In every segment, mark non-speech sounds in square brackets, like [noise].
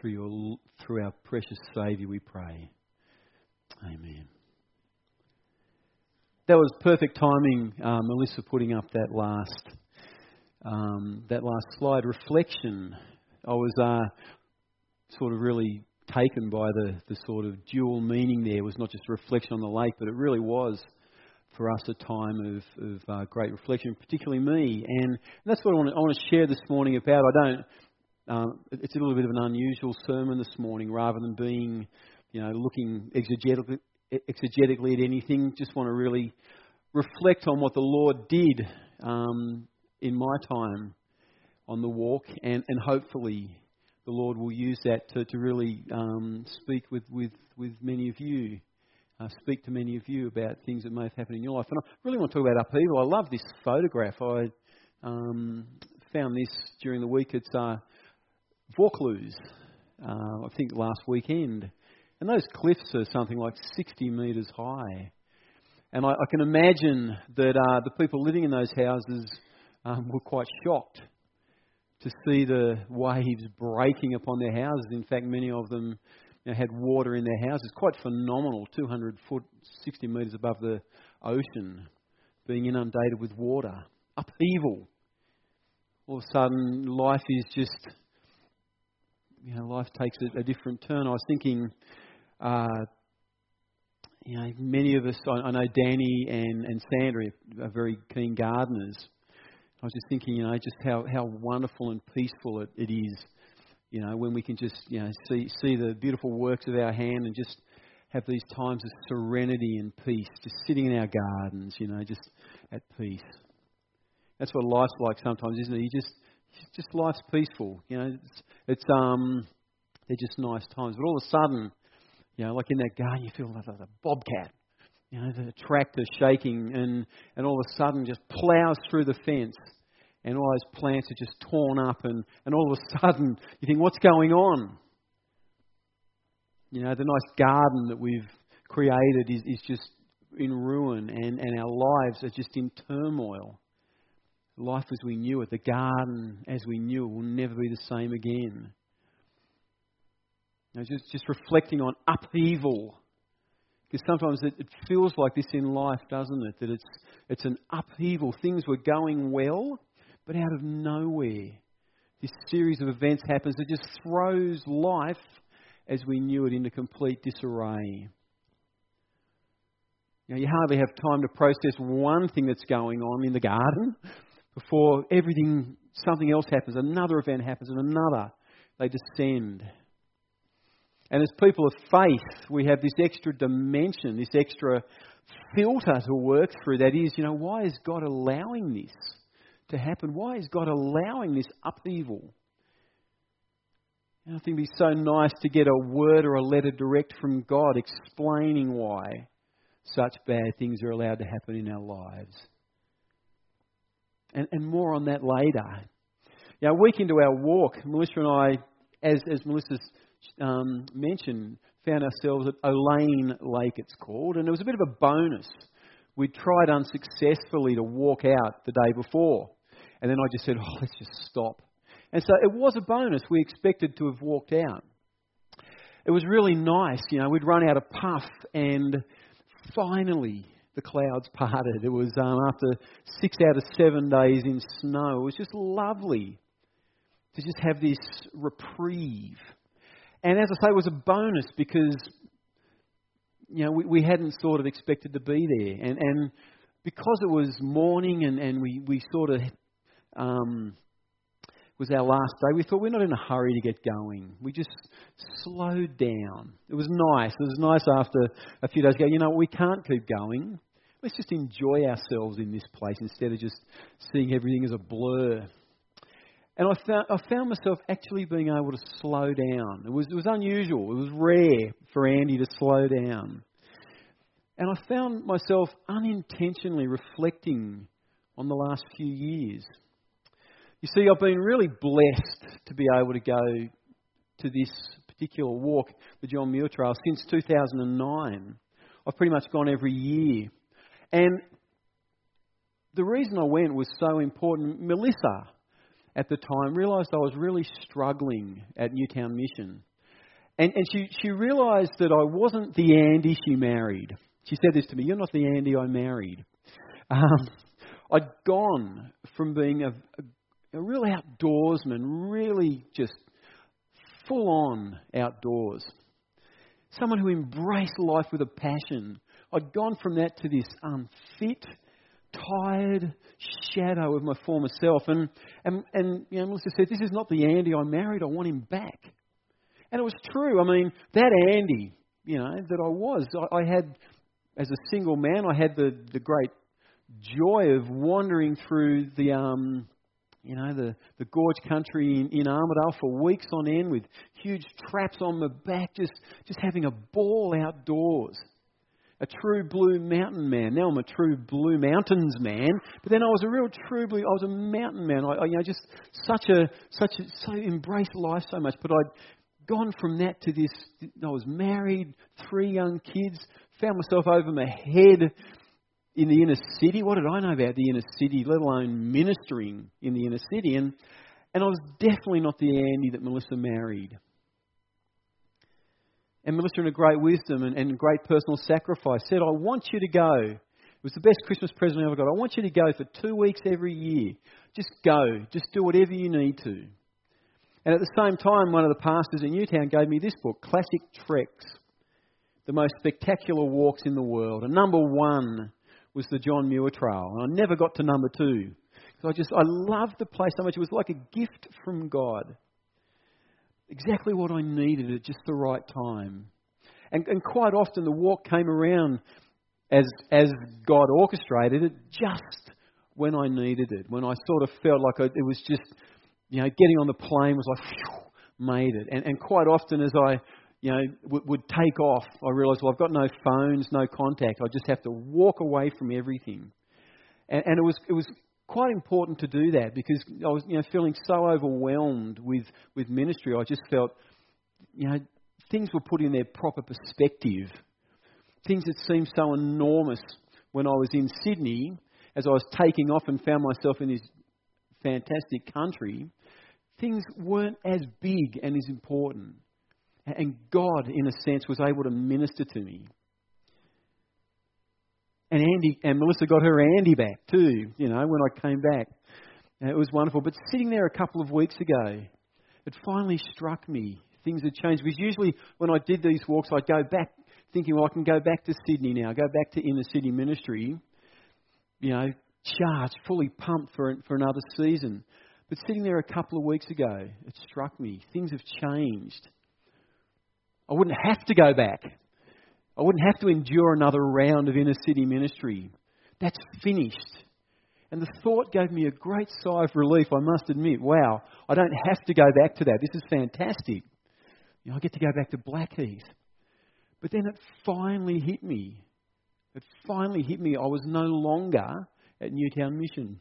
Through, your, through our precious Saviour, we pray. Amen. That was perfect timing, uh, Melissa, putting up that last um, that last slide. Reflection. I was uh, sort of really taken by the, the sort of dual meaning there. It was not just a reflection on the lake, but it really was for us a time of, of uh, great reflection, particularly me. And that's what I want, to, I want to share this morning about. I don't. Um, it's a little bit of an unusual sermon this morning, rather than being, you know, looking exegetically, exegetically at anything. Just want to really reflect on what the Lord did um, in my time on the walk, and, and hopefully the Lord will use that to, to really um, speak with, with, with many of you, uh, speak to many of you about things that may have happened in your life. And I really want to talk about upheaval. I love this photograph. I um, found this during the week. It's uh, Vaucluse, uh, I think last weekend. And those cliffs are something like 60 metres high. And I, I can imagine that uh, the people living in those houses um, were quite shocked to see the waves breaking upon their houses. In fact, many of them you know, had water in their houses. Quite phenomenal, 200 foot, 60 metres above the ocean, being inundated with water. Upheaval. All of a sudden, life is just, you know, life takes a, a different turn. I was thinking, uh, you know, many of us, I, I know Danny and, and Sandra are very keen gardeners. I was just thinking, you know, just how, how wonderful and peaceful it, it is, you know, when we can just, you know, see, see the beautiful works of our hand and just have these times of serenity and peace, just sitting in our gardens, you know, just at peace. That's what life's like sometimes, isn't it? You just, just life's peaceful, you know. It's, it's um, they're just nice times. But all of a sudden, you know, like in that garden, you feel like a bobcat you know, the tractor shaking, and, and all of a sudden just plows through the fence, and all those plants are just torn up, and, and all of a sudden you think, what's going on? You know, the nice garden that we've created is, is just in ruin, and, and our lives are just in turmoil. Life as we knew it, the garden as we knew it, will never be the same again. Just, just reflecting on upheaval because sometimes it, it feels like this in life, doesn't it? That it's, it's an upheaval. Things were going well, but out of nowhere, this series of events happens that just throws life as we knew it into complete disarray. Now, you hardly have time to process one thing that's going on in the garden before everything, something else happens, another event happens, and another. They descend. And as people of faith, we have this extra dimension, this extra filter to work through. That is, you know, why is God allowing this to happen? Why is God allowing this upheaval? I think it'd be so nice to get a word or a letter direct from God explaining why such bad things are allowed to happen in our lives. And, and more on that later. A week into our walk, Melissa and I, as, as Melissa's um, mentioned, found ourselves at Olane Lake, it's called, and it was a bit of a bonus. We tried unsuccessfully to walk out the day before, and then I just said, oh, let's just stop. And so it was a bonus. We expected to have walked out. It was really nice, you know, we'd run out of puff, and finally the clouds [laughs] parted. It was um, after six out of seven days in snow. It was just lovely to just have this reprieve and as I say, it was a bonus because you know we, we hadn't sort of expected to be there, and and because it was morning and and we we sort of um, was our last day, we thought we're not in a hurry to get going. We just slowed down. It was nice. It was nice after a few days ago. You know, we can't keep going. Let's just enjoy ourselves in this place instead of just seeing everything as a blur. And I found, I found myself actually being able to slow down. It was, it was unusual. It was rare for Andy to slow down. And I found myself unintentionally reflecting on the last few years. You see, I've been really blessed to be able to go to this particular walk, the John Muir Trail, since 2009. I've pretty much gone every year. And the reason I went was so important. Melissa at the time realised I was really struggling at Newtown Mission. And, and she, she realised that I wasn't the Andy she married. She said this to me You're not the Andy I married. Um, I'd gone from being a, a, a real outdoorsman, really just full on outdoors, someone who embraced life with a passion. I'd gone from that to this unfit, tired shadow of my former self. And, and, and you know, Melissa said, This is not the Andy I married. I want him back. And it was true. I mean, that Andy, you know, that I was, I, I had, as a single man, I had the, the great joy of wandering through the, um, you know, the, the gorge country in, in Armidale for weeks on end with huge traps on my back, just, just having a ball outdoors a true blue mountain man. Now I'm a true blue mountains man. But then I was a real true blue. I was a mountain man. I, I you know, just such a such a so embraced life so much. But I'd gone from that to this. I was married, three young kids, found myself over my head in the inner city. What did I know about the inner city, let alone ministering in the inner city? And and I was definitely not the Andy that Melissa married. And Melissa, in a great wisdom and, and great personal sacrifice, said, I want you to go. It was the best Christmas present I ever got. I want you to go for two weeks every year. Just go. Just do whatever you need to. And at the same time, one of the pastors in Newtown gave me this book, Classic Treks, the most spectacular walks in the world. And number one was the John Muir Trail. And I never got to number two. So I just, I loved the place so much. It was like a gift from God exactly what I needed at just the right time. And, and quite often the walk came around as, as God orchestrated it just when I needed it, when I sort of felt like it was just, you know, getting on the plane was like, phew, made it. And, and quite often as I, you know, w- would take off, I realised, well, I've got no phones, no contact. I just have to walk away from everything. And, and it was, it was quite important to do that because I was, you know, feeling so overwhelmed with, with ministry. I just felt, you know, things were put in their proper perspective. Things that seemed so enormous when I was in Sydney, as I was taking off and found myself in this fantastic country, things weren't as big and as important. And God, in a sense, was able to minister to me. And Andy and Melissa got her Andy back too, you know, when I came back. And it was wonderful. But sitting there a couple of weeks ago, it finally struck me. Things had changed. Because usually when I did these walks, I'd go back thinking, well, I can go back to Sydney now, go back to inner city ministry, you know, charged, fully pumped for, for another season. But sitting there a couple of weeks ago, it struck me. Things have changed. I wouldn't have to go back. I wouldn't have to endure another round of inner city ministry. That's finished. And the thought gave me a great sigh of relief, I must admit. Wow, I don't have to go back to that. This is fantastic. You know, I get to go back to Blackheath. But then it finally hit me. It finally hit me. I was no longer at Newtown Mission.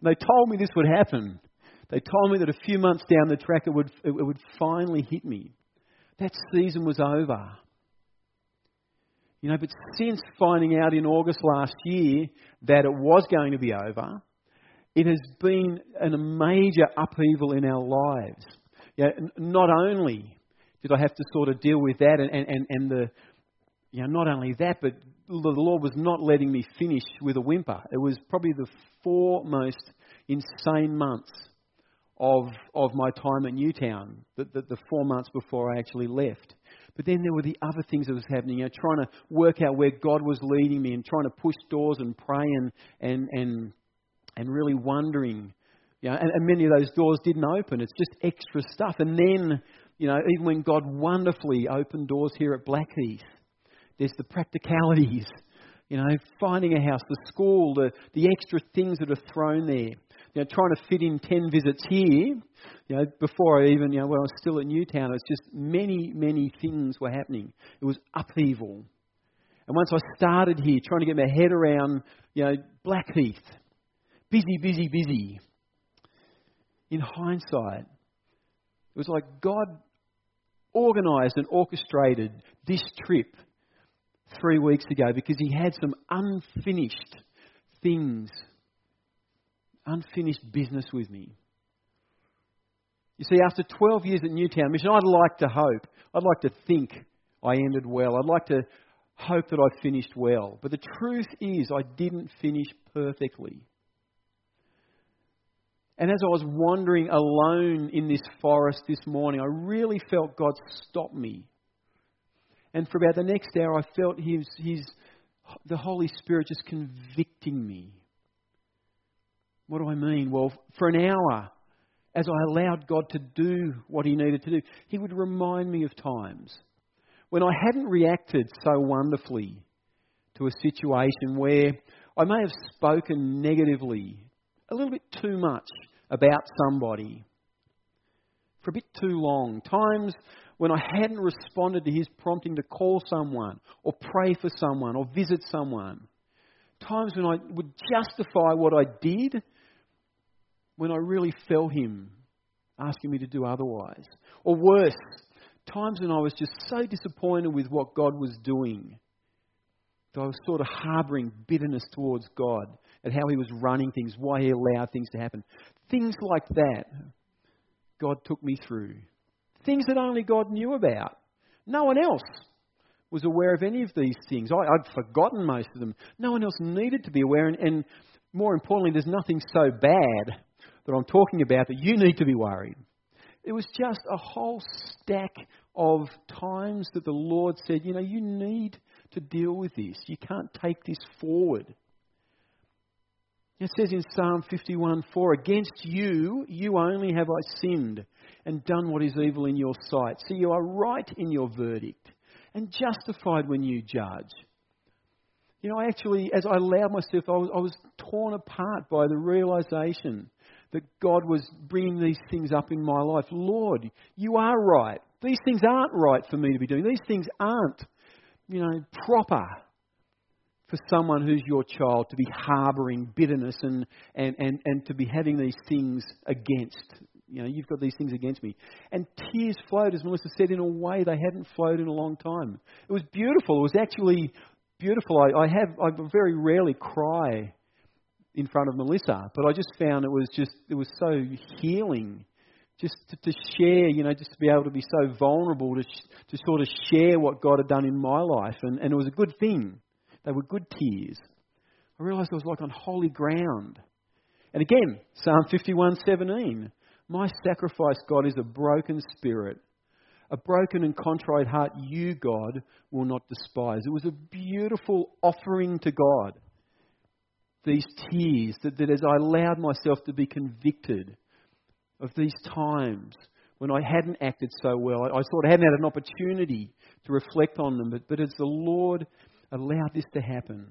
And they told me this would happen. They told me that a few months down the track it would, it would finally hit me. That season was over. You know, but since finding out in August last year that it was going to be over, it has been a major upheaval in our lives. You know, not only did I have to sort of deal with that and, and, and the, you know, not only that, but the Lord was not letting me finish with a whimper. It was probably the four most insane months of, of my time at Newtown, the, the, the four months before I actually left. But then there were the other things that was happening, you know, trying to work out where God was leading me and trying to push doors and pray and, and, and, and really wondering. You know, and, and many of those doors didn't open. It's just extra stuff. And then, you know, even when God wonderfully opened doors here at Blackheath, there's the practicalities. You know, finding a house, the school, the, the extra things that are thrown there you know, trying to fit in 10 visits here, you know, before I even, you know, when I was still at Newtown, it was just many, many things were happening. It was upheaval. And once I started here, trying to get my head around, you know, Blackheath, busy, busy, busy. In hindsight, it was like God organised and orchestrated this trip three weeks ago because He had some unfinished things unfinished business with me. You see, after 12 years at Newtown Mission, I'd like to hope, I'd like to think I ended well. I'd like to hope that I finished well. But the truth is, I didn't finish perfectly. And as I was wandering alone in this forest this morning, I really felt God stop me. And for about the next hour, I felt His, His, the Holy Spirit just convicting me. What do I mean? Well, for an hour, as I allowed God to do what He needed to do, He would remind me of times when I hadn't reacted so wonderfully to a situation where I may have spoken negatively, a little bit too much about somebody for a bit too long. Times when I hadn't responded to his prompting to call someone or pray for someone or visit someone. Times when I would justify what I did when I really felt him asking me to do otherwise. Or worse, times when I was just so disappointed with what God was doing that I was sort of harboring bitterness towards God at how He was running things, why He allowed things to happen. Things like that, God took me through. Things that only God knew about. No one else was aware of any of these things. I, would forgotten most of them. No one else needed to be aware. And, and more importantly, there's nothing so bad that I'm talking about that you need to be worried. It was just a whole stack of times that the Lord said, you know, you need to deal with this. You can't take this forward. It says in Psalm 51:4, Against you, you only have I sinned and done what is evil in your sight. So you are right in your verdict and justified when you judge. You know, I actually, as I allowed myself, I was, I was torn apart by the realization that God was bringing these things up in my life. Lord, you are right. These things aren't right for me to be doing. These things aren't, you know, proper for someone who's your child to be harbouring bitterness and, and, and, and to be having these things against. You know, you've got these things against me. And tears flowed, as Melissa said, in a way they hadn't flowed in a long time. It was beautiful. It was actually beautiful. I, I have I very rarely cry in front of Melissa, but I just found it was just it was so healing, just to, to share, you know, just to be able to be so vulnerable to sh- to sort of share what God had done in my life, and, and it was a good thing. They were good tears. I realised I was like on holy ground. And again, Psalm 51:17, my sacrifice, God, is a broken spirit. A broken and contrite heart, you, God, will not despise. It was a beautiful offering to God these tears, that, that as I allowed myself to be convicted of these times when I hadn't acted so well, I, I thought I hadn't had an opportunity to reflect on them, but, but as the Lord allowed this to happen,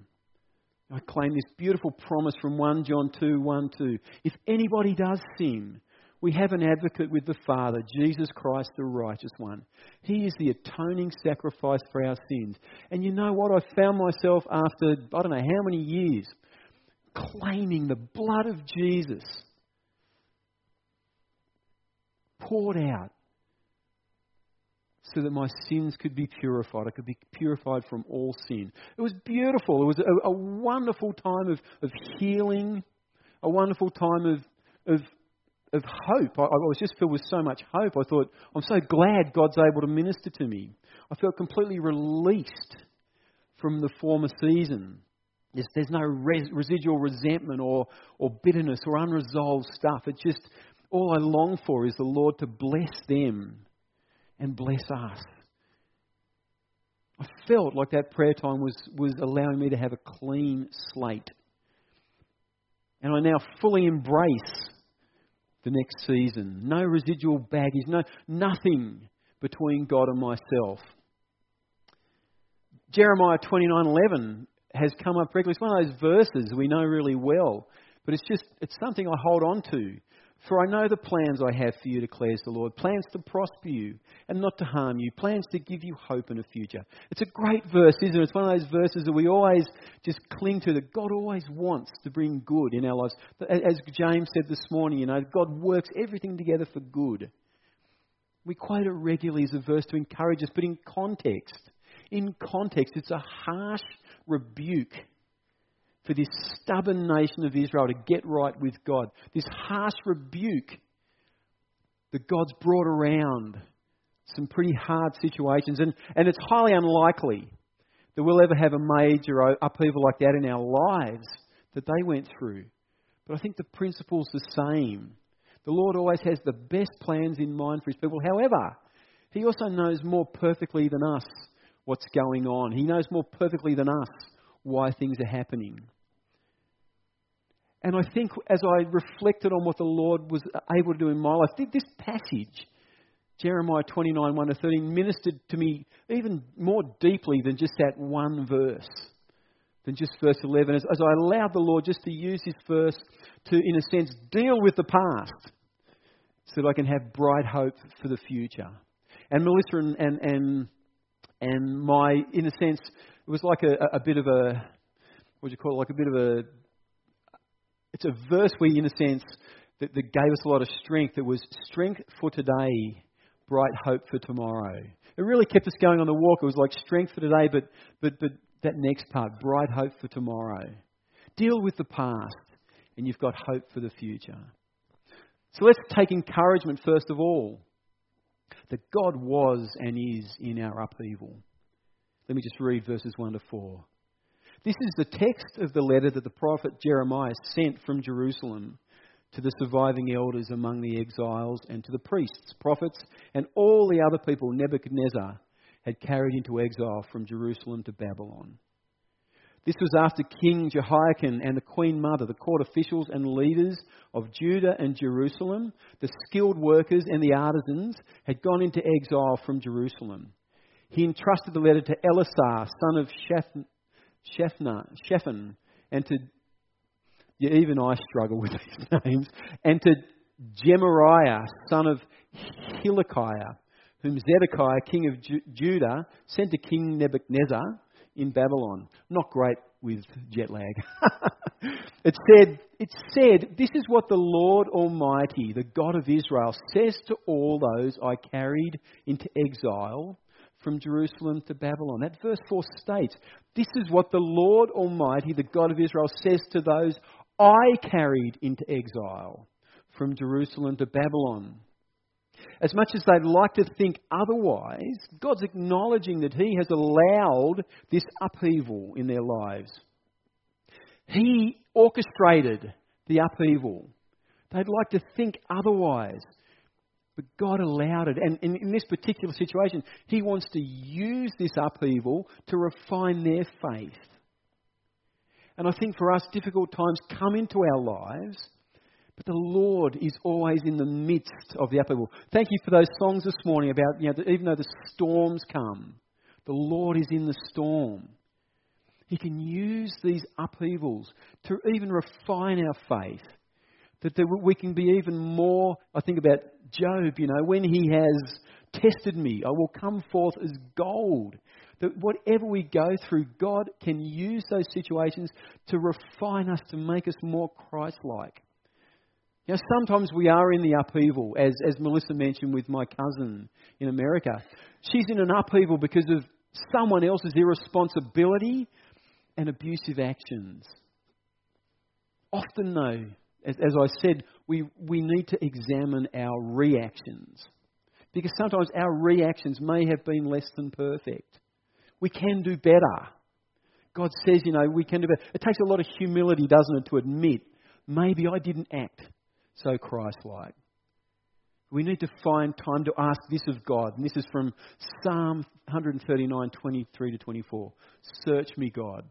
I claim this beautiful promise from 1 John 2 1 2. If anybody does sin, we have an advocate with the Father, Jesus Christ, the righteous one. He is the atoning sacrifice for our sins. And you know what? I found myself after, I don't know how many years, claiming the blood of Jesus poured out so that my sins could be purified. I could be purified from all sin. It was beautiful. It was a, a wonderful time of, of healing, a wonderful time of, of, of hope. I, I was just filled with so much hope. I thought, I'm so glad God's able to minister to me. I felt completely released from the former season. There's, there's no res, residual resentment or, or bitterness or unresolved stuff. It's just all I long for is the Lord to bless them and bless us. I felt like that prayer time was, was allowing me to have a clean slate. And I now fully embrace the next season. No residual baggage, no, nothing between God and myself. Jeremiah 29:11 has come up regularly. It's one of those verses we know really well, but it's just it's something I hold on to. For I know the plans I have for you, declares the Lord plans to prosper you and not to harm you, plans to give you hope in a future. It's a great verse, isn't it? It's one of those verses that we always just cling to, that God always wants to bring good in our lives. As James said this morning, you know, God works everything together for good. We quote it regularly as a verse to encourage us, but in context, in context, it's a harsh rebuke for this stubborn nation of Israel to get right with God. This harsh rebuke that God's brought around some pretty hard situations. And, and it's highly unlikely that we'll ever have a major upheaval like that in our lives that they went through. But I think the principle's the same. The Lord always has the best plans in mind for His people. However, He also knows more perfectly than us what's going on. He knows more perfectly than us why things are happening. And I think as I reflected on what the Lord was able to do in my life, this passage, Jeremiah 29 1 to 13, ministered to me even more deeply than just that one verse, than just verse 11. As, as I allowed the Lord just to use this verse to, in a sense, deal with the past so that I can have bright hope for the future. And Melissa and, and, and, and my, in a sense, it was like a, a bit of a, what do you call it, like a bit of a it's a verse where, in a sense, that, that gave us a lot of strength. It was strength for today, bright hope for tomorrow. It really kept us going on the walk. It was like strength for today, but, but, but that next part, bright hope for tomorrow. Deal with the past, and you've got hope for the future. So let's take encouragement first of all that God was and is in our upheaval. Let me just read verses 1 to 4. This is the text of the letter that the prophet Jeremiah sent from Jerusalem to the surviving elders among the exiles and to the priests, prophets, and all the other people Nebuchadnezzar had carried into exile from Jerusalem to Babylon. This was after King Jehoiakim and the Queen Mother, the court officials and leaders of Judah and Jerusalem, the skilled workers and the artisans had gone into exile from Jerusalem. He entrusted the letter to Elasah, son of Shefna, Shephan, and to, yeah, even I struggle with [laughs] these names, and to Gemariah, son of Hilkiah, whom Zedekiah, king of Ju- Judah, sent to King Nebuchadnezzar in Babylon. Not great with jet lag. [laughs] it said, it said, This is what the Lord Almighty, the God of Israel, says to all those I carried into exile from Jerusalem to Babylon. That verse 4 states, This is what the Lord Almighty, the God of Israel, says to those I carried into exile from Jerusalem to Babylon. As much as they'd like to think otherwise, God's acknowledging that He has allowed this upheaval in their lives. He orchestrated the upheaval. They'd like to think otherwise. But God allowed it. And in, in, this particular situation, He wants to use this upheaval to refine their faith. And I think for us, difficult times come into our lives, but the Lord is always in the midst of the upheaval. Thank you for those songs this morning about, you know, even though the storms come, the Lord is in the storm. He can use these upheavals to even refine our faith that we can be even more. I think about Job, you know, when he has tested me, I will come forth as gold. That whatever we go through, God can use those situations to refine us, to make us more Christ like. Now, sometimes we are in the upheaval, as, as Melissa mentioned with my cousin in America. She's in an upheaval because of someone else's irresponsibility and abusive actions. Often, though, as, as I said, we, we need to examine our reactions. Because sometimes our reactions may have been less than perfect. We can do better. God says, you know, we can do better. It takes a lot of humility, doesn't it, to admit, maybe I didn't act so Christ like. We need to find time to ask this of God. And this is from Psalm 139, 23 to 24. Search me, God,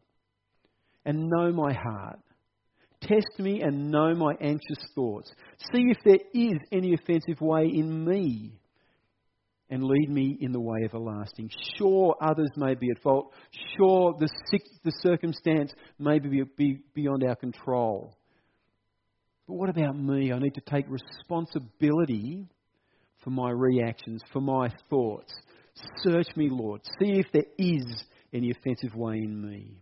and know my heart. Test me and know my anxious thoughts. See if there is any offensive way in me and lead me in the way everlasting. Sure, others may be at fault. Sure, the, the circumstance may be, be beyond our control. But what about me? I need to take responsibility for my reactions, for my thoughts. Search me, Lord. See if there is any offensive way in me.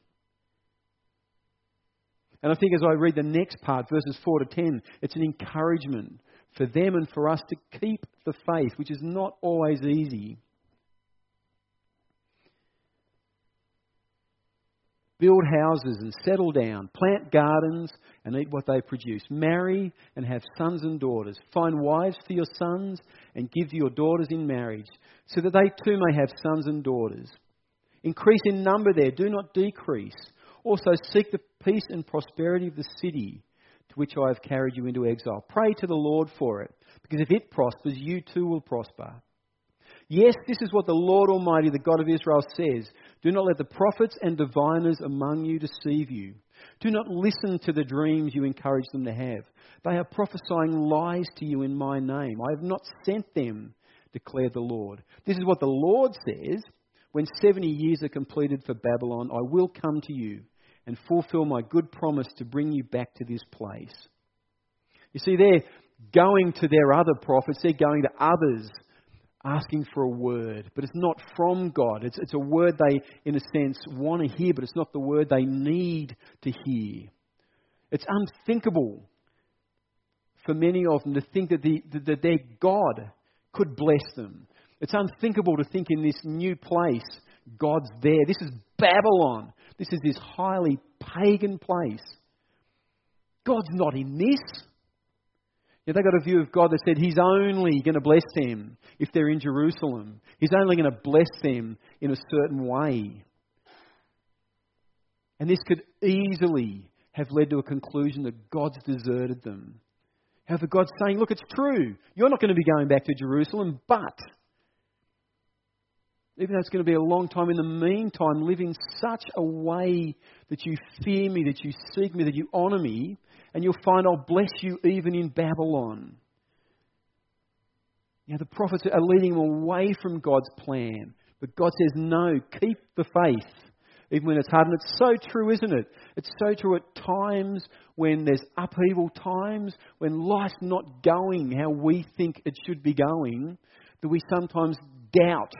And I think as I read the next part, verses 4 to 10, it's an encouragement for them and for us to keep the faith, which is not always easy. Build houses and settle down, plant gardens and eat what they produce, marry and have sons and daughters, find wives for your sons and give your daughters in marriage, so that they too may have sons and daughters. Increase in number there, do not decrease. Also seek the peace and prosperity of the city to which I have carried you into exile. Pray to the Lord for it, because if it prospers, you too will prosper. Yes, this is what the Lord Almighty, the God of Israel, says. Do not let the prophets and diviners among you deceive you. Do not listen to the dreams you encourage them to have. They are prophesying lies to you in my name. I have not sent them, declared the Lord. This is what the Lord says. When 70 years are completed for Babylon, I will come to you and fulfill my good promise to bring you back to this place. You see, they're going to their other prophets, they're going to others asking for a word, but it's not from God. It's, it's a word they, in a sense, want to hear, but it's not the word they need to hear. It's unthinkable for many of them to think that, the, that their God could bless them. It's unthinkable to think in this new place, God's there. This is Babylon. This is this highly pagan place. God's not in this. Yeah, they got a view of God that said He's only going to bless them if they're in Jerusalem. He's only going to bless them in a certain way. And this could easily have led to a conclusion that God's deserted them. However, God's saying, look, it's true. You're not going to be going back to Jerusalem, but even though it's going to be a long time, in the meantime, live in such a way that you fear me, that you seek me, that you honour me, and you'll find I'll bless you even in Babylon. You know, the prophets are leading them away from God's plan. But God says, no, keep the faith, even when it's hard. And it's so true, isn't it? It's so true at times when there's upheaval times, when life's not going how we think it should be going, that we sometimes doubt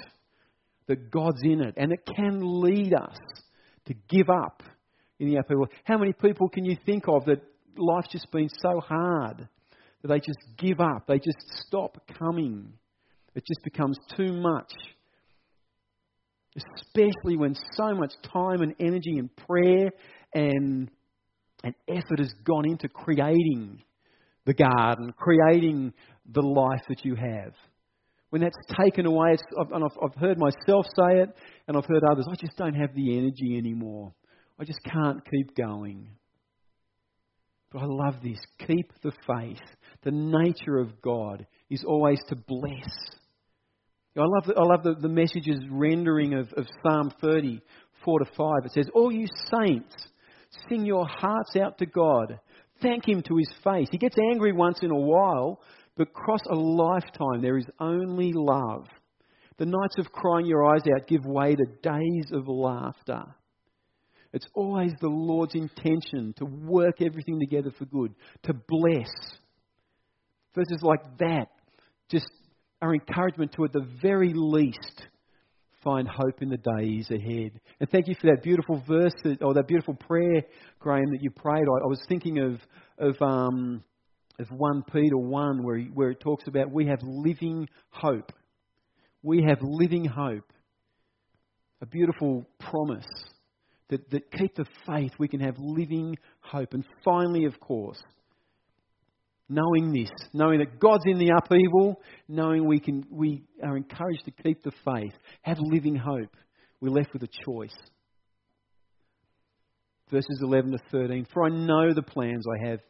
that God's in it. And it can lead us to give up in the upheaval. How many people can you think of that life's just been so hard that they just give up. They just stop coming. It just becomes too much. Especially when so much time and energy and prayer and, and effort has gone into creating the garden, creating the life that you have. When that's taken away, and I've, I've heard myself say it, and I've heard others, I just don't have the energy anymore. I just can't keep going. But I love this. Keep the faith. The nature of God is always to bless. I love the, I love the, the message's rendering of, of Psalm 30, 4 to 5. It says, All you saints, sing your hearts out to God. Thank Him to His face. He gets angry once in a while, but across a lifetime there is only love. The nights of crying your eyes out give way to days of laughter. It's always the Lord's intention to work everything together for good, to bless. Verses like that just are encouragement to, at the very least, find hope in the days ahead. And thank you for that beautiful verse, that, or that beautiful prayer, Graham, that you prayed. I, I was thinking of, of, um, of 1 Peter 1, where, he, where it talks about we have living hope. We have living hope. A beautiful promise that, that keep the faith, we can have living hope. And finally, of course, knowing this, knowing that God's in the upheaval, knowing we, can, we are encouraged to keep the faith, have living hope, we're left with a choice. Verses 11 to 13 For I know the plans I have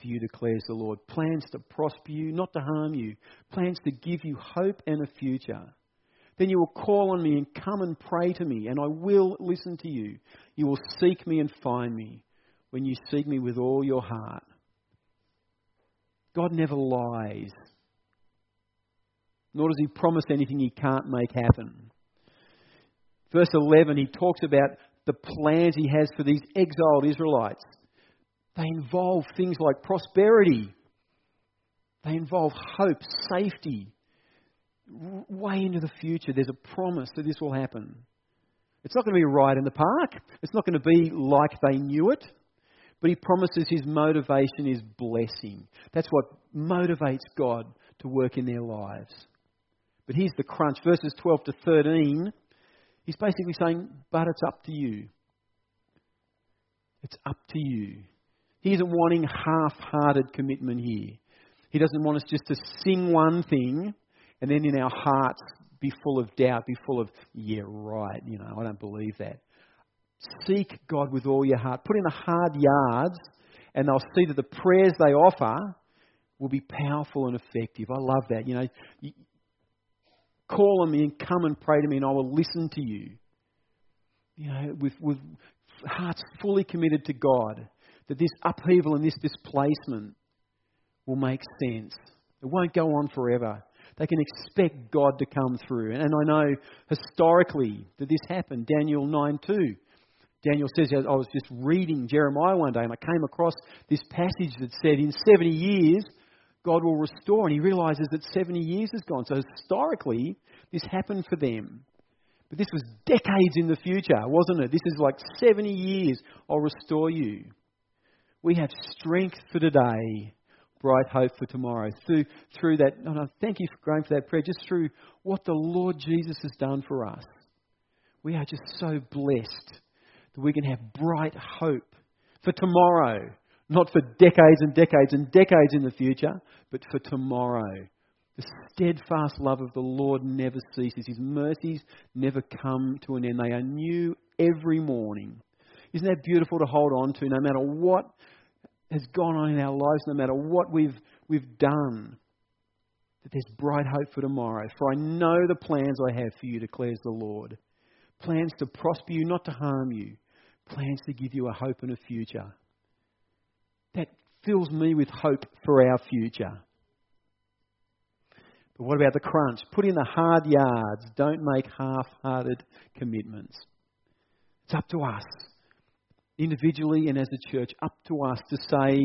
for you, declares the Lord plans to prosper you, not to harm you, plans to give you hope and a future. Then you will call on me and come and pray to me, and I will listen to you. You will seek me and find me when you seek me with all your heart. God never lies, nor does he promise anything he can't make happen. Verse 11, he talks about the plans he has for these exiled Israelites. They involve things like prosperity, they involve hope, safety, way into the future, there's a promise that this will happen. It's not going to be a ride in the park. It's not going to be like they knew it. But he promises his motivation is blessing. That's what motivates God to work in their lives. But here's the crunch verses 12 to 13. He's basically saying, But it's up to you. It's up to you. He isn't wanting half hearted commitment here. He doesn't want us just to sing one thing and then in our hearts be full of doubt, be full of, yeah, right, you know, I don't believe that. Seek God with all your heart. Put in the hard yards, and they'll see that the prayers they offer will be powerful and effective. I love that. You know, call on me and come and pray to me, and I will listen to you. You know, with, with hearts fully committed to God, that this upheaval and this displacement will make sense. It won't go on forever. They can expect God to come through. And I know historically that this happened. Daniel 9 2. Daniel says, I was just reading Jeremiah one day and I came across this passage that said, In 70 years, God will restore. And he realizes that 70 years has gone. So historically, this happened for them. But this was decades in the future, wasn't it? This is like 70 years, I'll restore you. We have strength for today bright hope for tomorrow. Through, through that, and I thank you for going for that prayer, just through what the Lord Jesus has done for us. We are just so blessed that we can have bright hope for tomorrow, not for decades and decades and decades in the future, but for tomorrow. The steadfast love of the Lord never ceases. His mercies never come to an end. They are new every morning. Isn't that beautiful to hold on to no matter what has gone on in our lives, no matter what we've, we've done, that there's bright hope for tomorrow. For I know the plans I have for you, declares the Lord. Plans to prosper you, not to harm you. Plans to give you a hope and a future. That fills me with hope for our future. But what about the crunch? Put in the hard yards. Don't make half hearted commitments. It's up to us individually and as a church, up to us to say,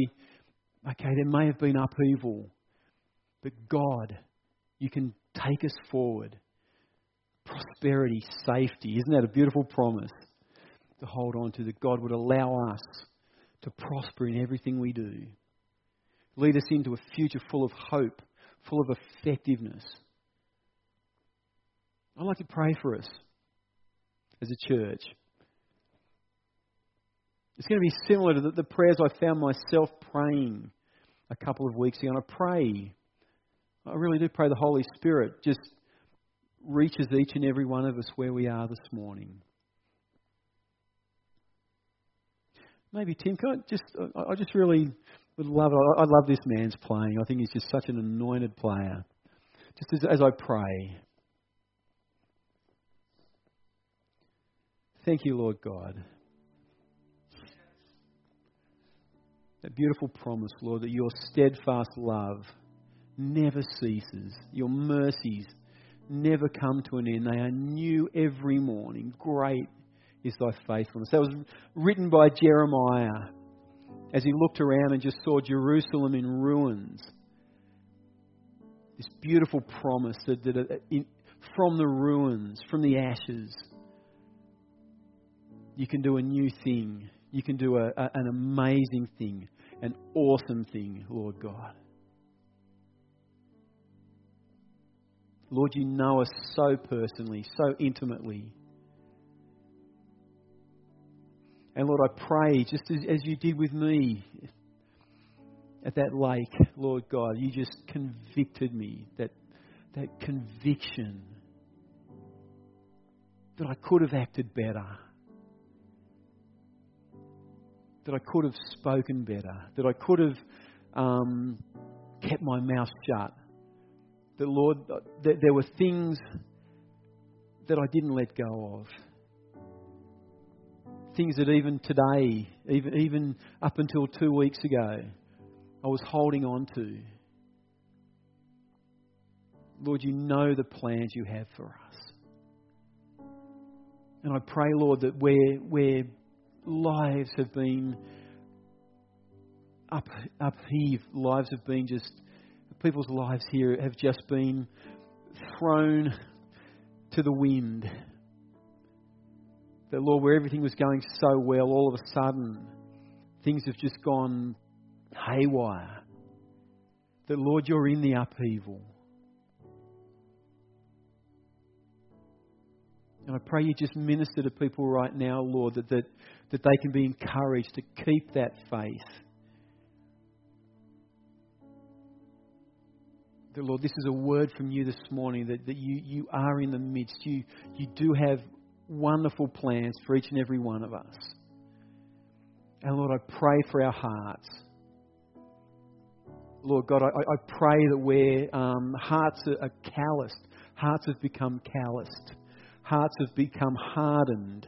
okay, there may have been upheaval, but God, you can take us forward. Prosperity, safety. Isn't that a beautiful promise to hold on to that God would allow us to prosper in everything we do? Lead us into a future full of hope, full of effectiveness. I'd like to pray for us as a church. It's going to be similar to the, the prayers I found myself praying a couple of weeks ago. And I pray, I really do pray the Holy Spirit just reaches each and every one of us where we are this morning. Maybe Tim, can I just? I just really would love. I love this man's playing. I think he's just such an anointed player. Just as, as I pray. Thank you, Lord God. That beautiful promise, Lord, that your steadfast love never ceases, your mercies never come to an end. They are new every morning. Great is thy faithfulness. That was written by Jeremiah as he looked around and just saw Jerusalem in ruins. This beautiful promise that, that uh, in, from the ruins, from the ashes, you can do a new thing. You can do a, a, an amazing thing an awesome thing, Lord God. Lord, you know us so personally, so intimately. And Lord, I pray, just as, as you did with me at that lake, Lord God, you just convicted me, that, that conviction that I could have acted better that I could have spoken better, that I could have um, kept my mouth shut. That, Lord, that there were things that I didn't let go of. Things that even today, even, even up until two weeks ago, I was holding on to. Lord, you know the plans you have for us. And I pray, Lord, that where lives have been up, upheaved. Lives have been just, people's lives here have just been thrown to the wind. That, Lord, where everything was going so well, all of a sudden, things have just gone haywire. That, Lord, you're in the upheaval. And I pray you just minister to people right now, Lord, that, that, that they can be encouraged to keep that faith. That, Lord, this is a word from you this morning that, that you, you are in the midst. You, you do have wonderful plans for each and every one of us. And Lord, I pray for our hearts. Lord God, I, I pray that where um, hearts are, are calloused, hearts have become calloused, hearts have become hardened.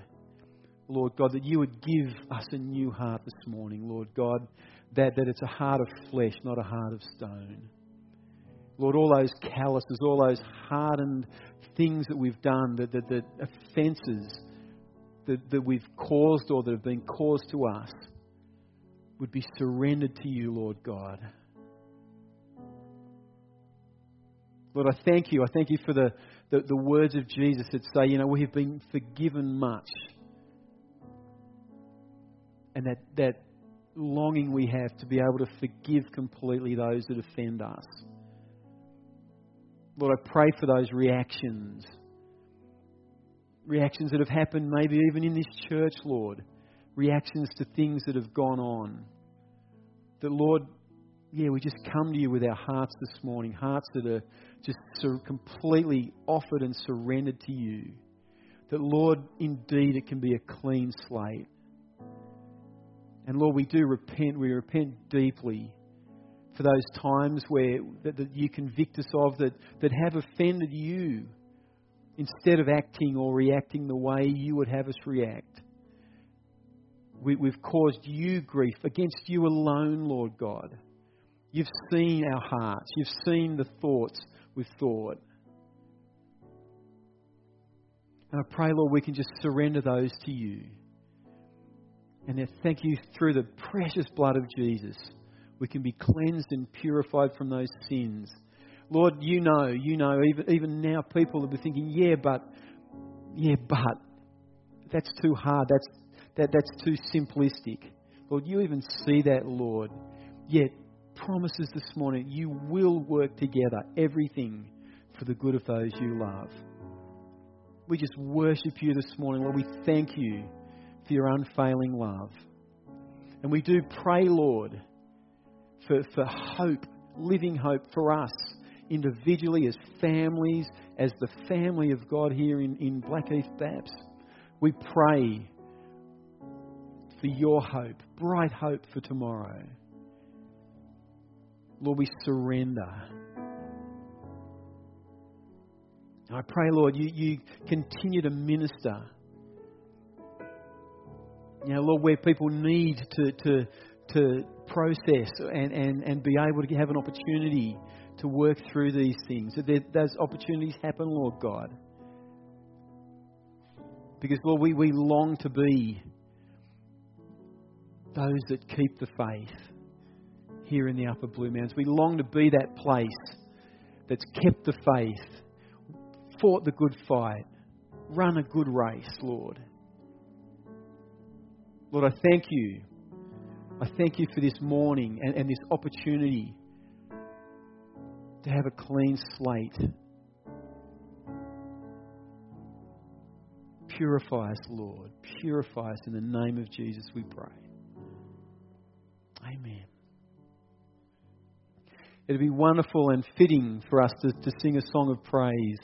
Lord God, that you would give us a new heart this morning, Lord God, that, that it's a heart of flesh, not a heart of stone. Lord, all those calluses, all those hardened things that we've done, that, that, that offences that, that we've caused or that have been caused to us, would be surrendered to you, Lord God. Lord, I thank you. I thank you for the, the, the words of Jesus that say, you know, we have been forgiven much. And that, that longing we have to be able to forgive completely those that offend us. Lord, I pray for those reactions. Reactions that have happened maybe even in this church, Lord. Reactions to things that have gone on. That, Lord, yeah, we just come to you with our hearts this morning, hearts that are just so completely offered and surrendered to you. That, Lord, indeed it can be a clean slate. And Lord, we do repent. We repent deeply for those times where that, that you convict us of that, that have offended you instead of acting or reacting the way you would have us react. We, we've caused you grief against you alone, Lord God. You've seen our hearts, you've seen the thoughts we've thought. And I pray, Lord, we can just surrender those to you. And then thank you through the precious blood of Jesus we can be cleansed and purified from those sins. Lord, you know, you know, even, even now people will be thinking, yeah, but, yeah, but, that's too hard, that's, that, that's too simplistic. Lord, you even see that, Lord. Yet, promises this morning, you will work together everything for the good of those you love. We just worship you this morning, Lord. We thank you for your unfailing love. And we do pray, Lord, for, for hope, living hope for us individually, as families, as the family of God here in, in Blackheath Baps. We pray for your hope, bright hope for tomorrow. Lord, we surrender. I pray, Lord, you, you continue to minister. You know, Lord, where people need to, to, to process and, and, and be able to have an opportunity to work through these things. That those opportunities happen, Lord God. Because, Lord, we, we long to be those that keep the faith here in the upper Blue Mountains. We long to be that place that's kept the faith, fought the good fight, run a good race, Lord. Lord, I thank you I thank you for this morning and, and this opportunity to have a clean slate. Purify us, Lord. Purify us in the name of Jesus, we pray. Amen. It'd be wonderful and fitting for us to, to sing a song of praise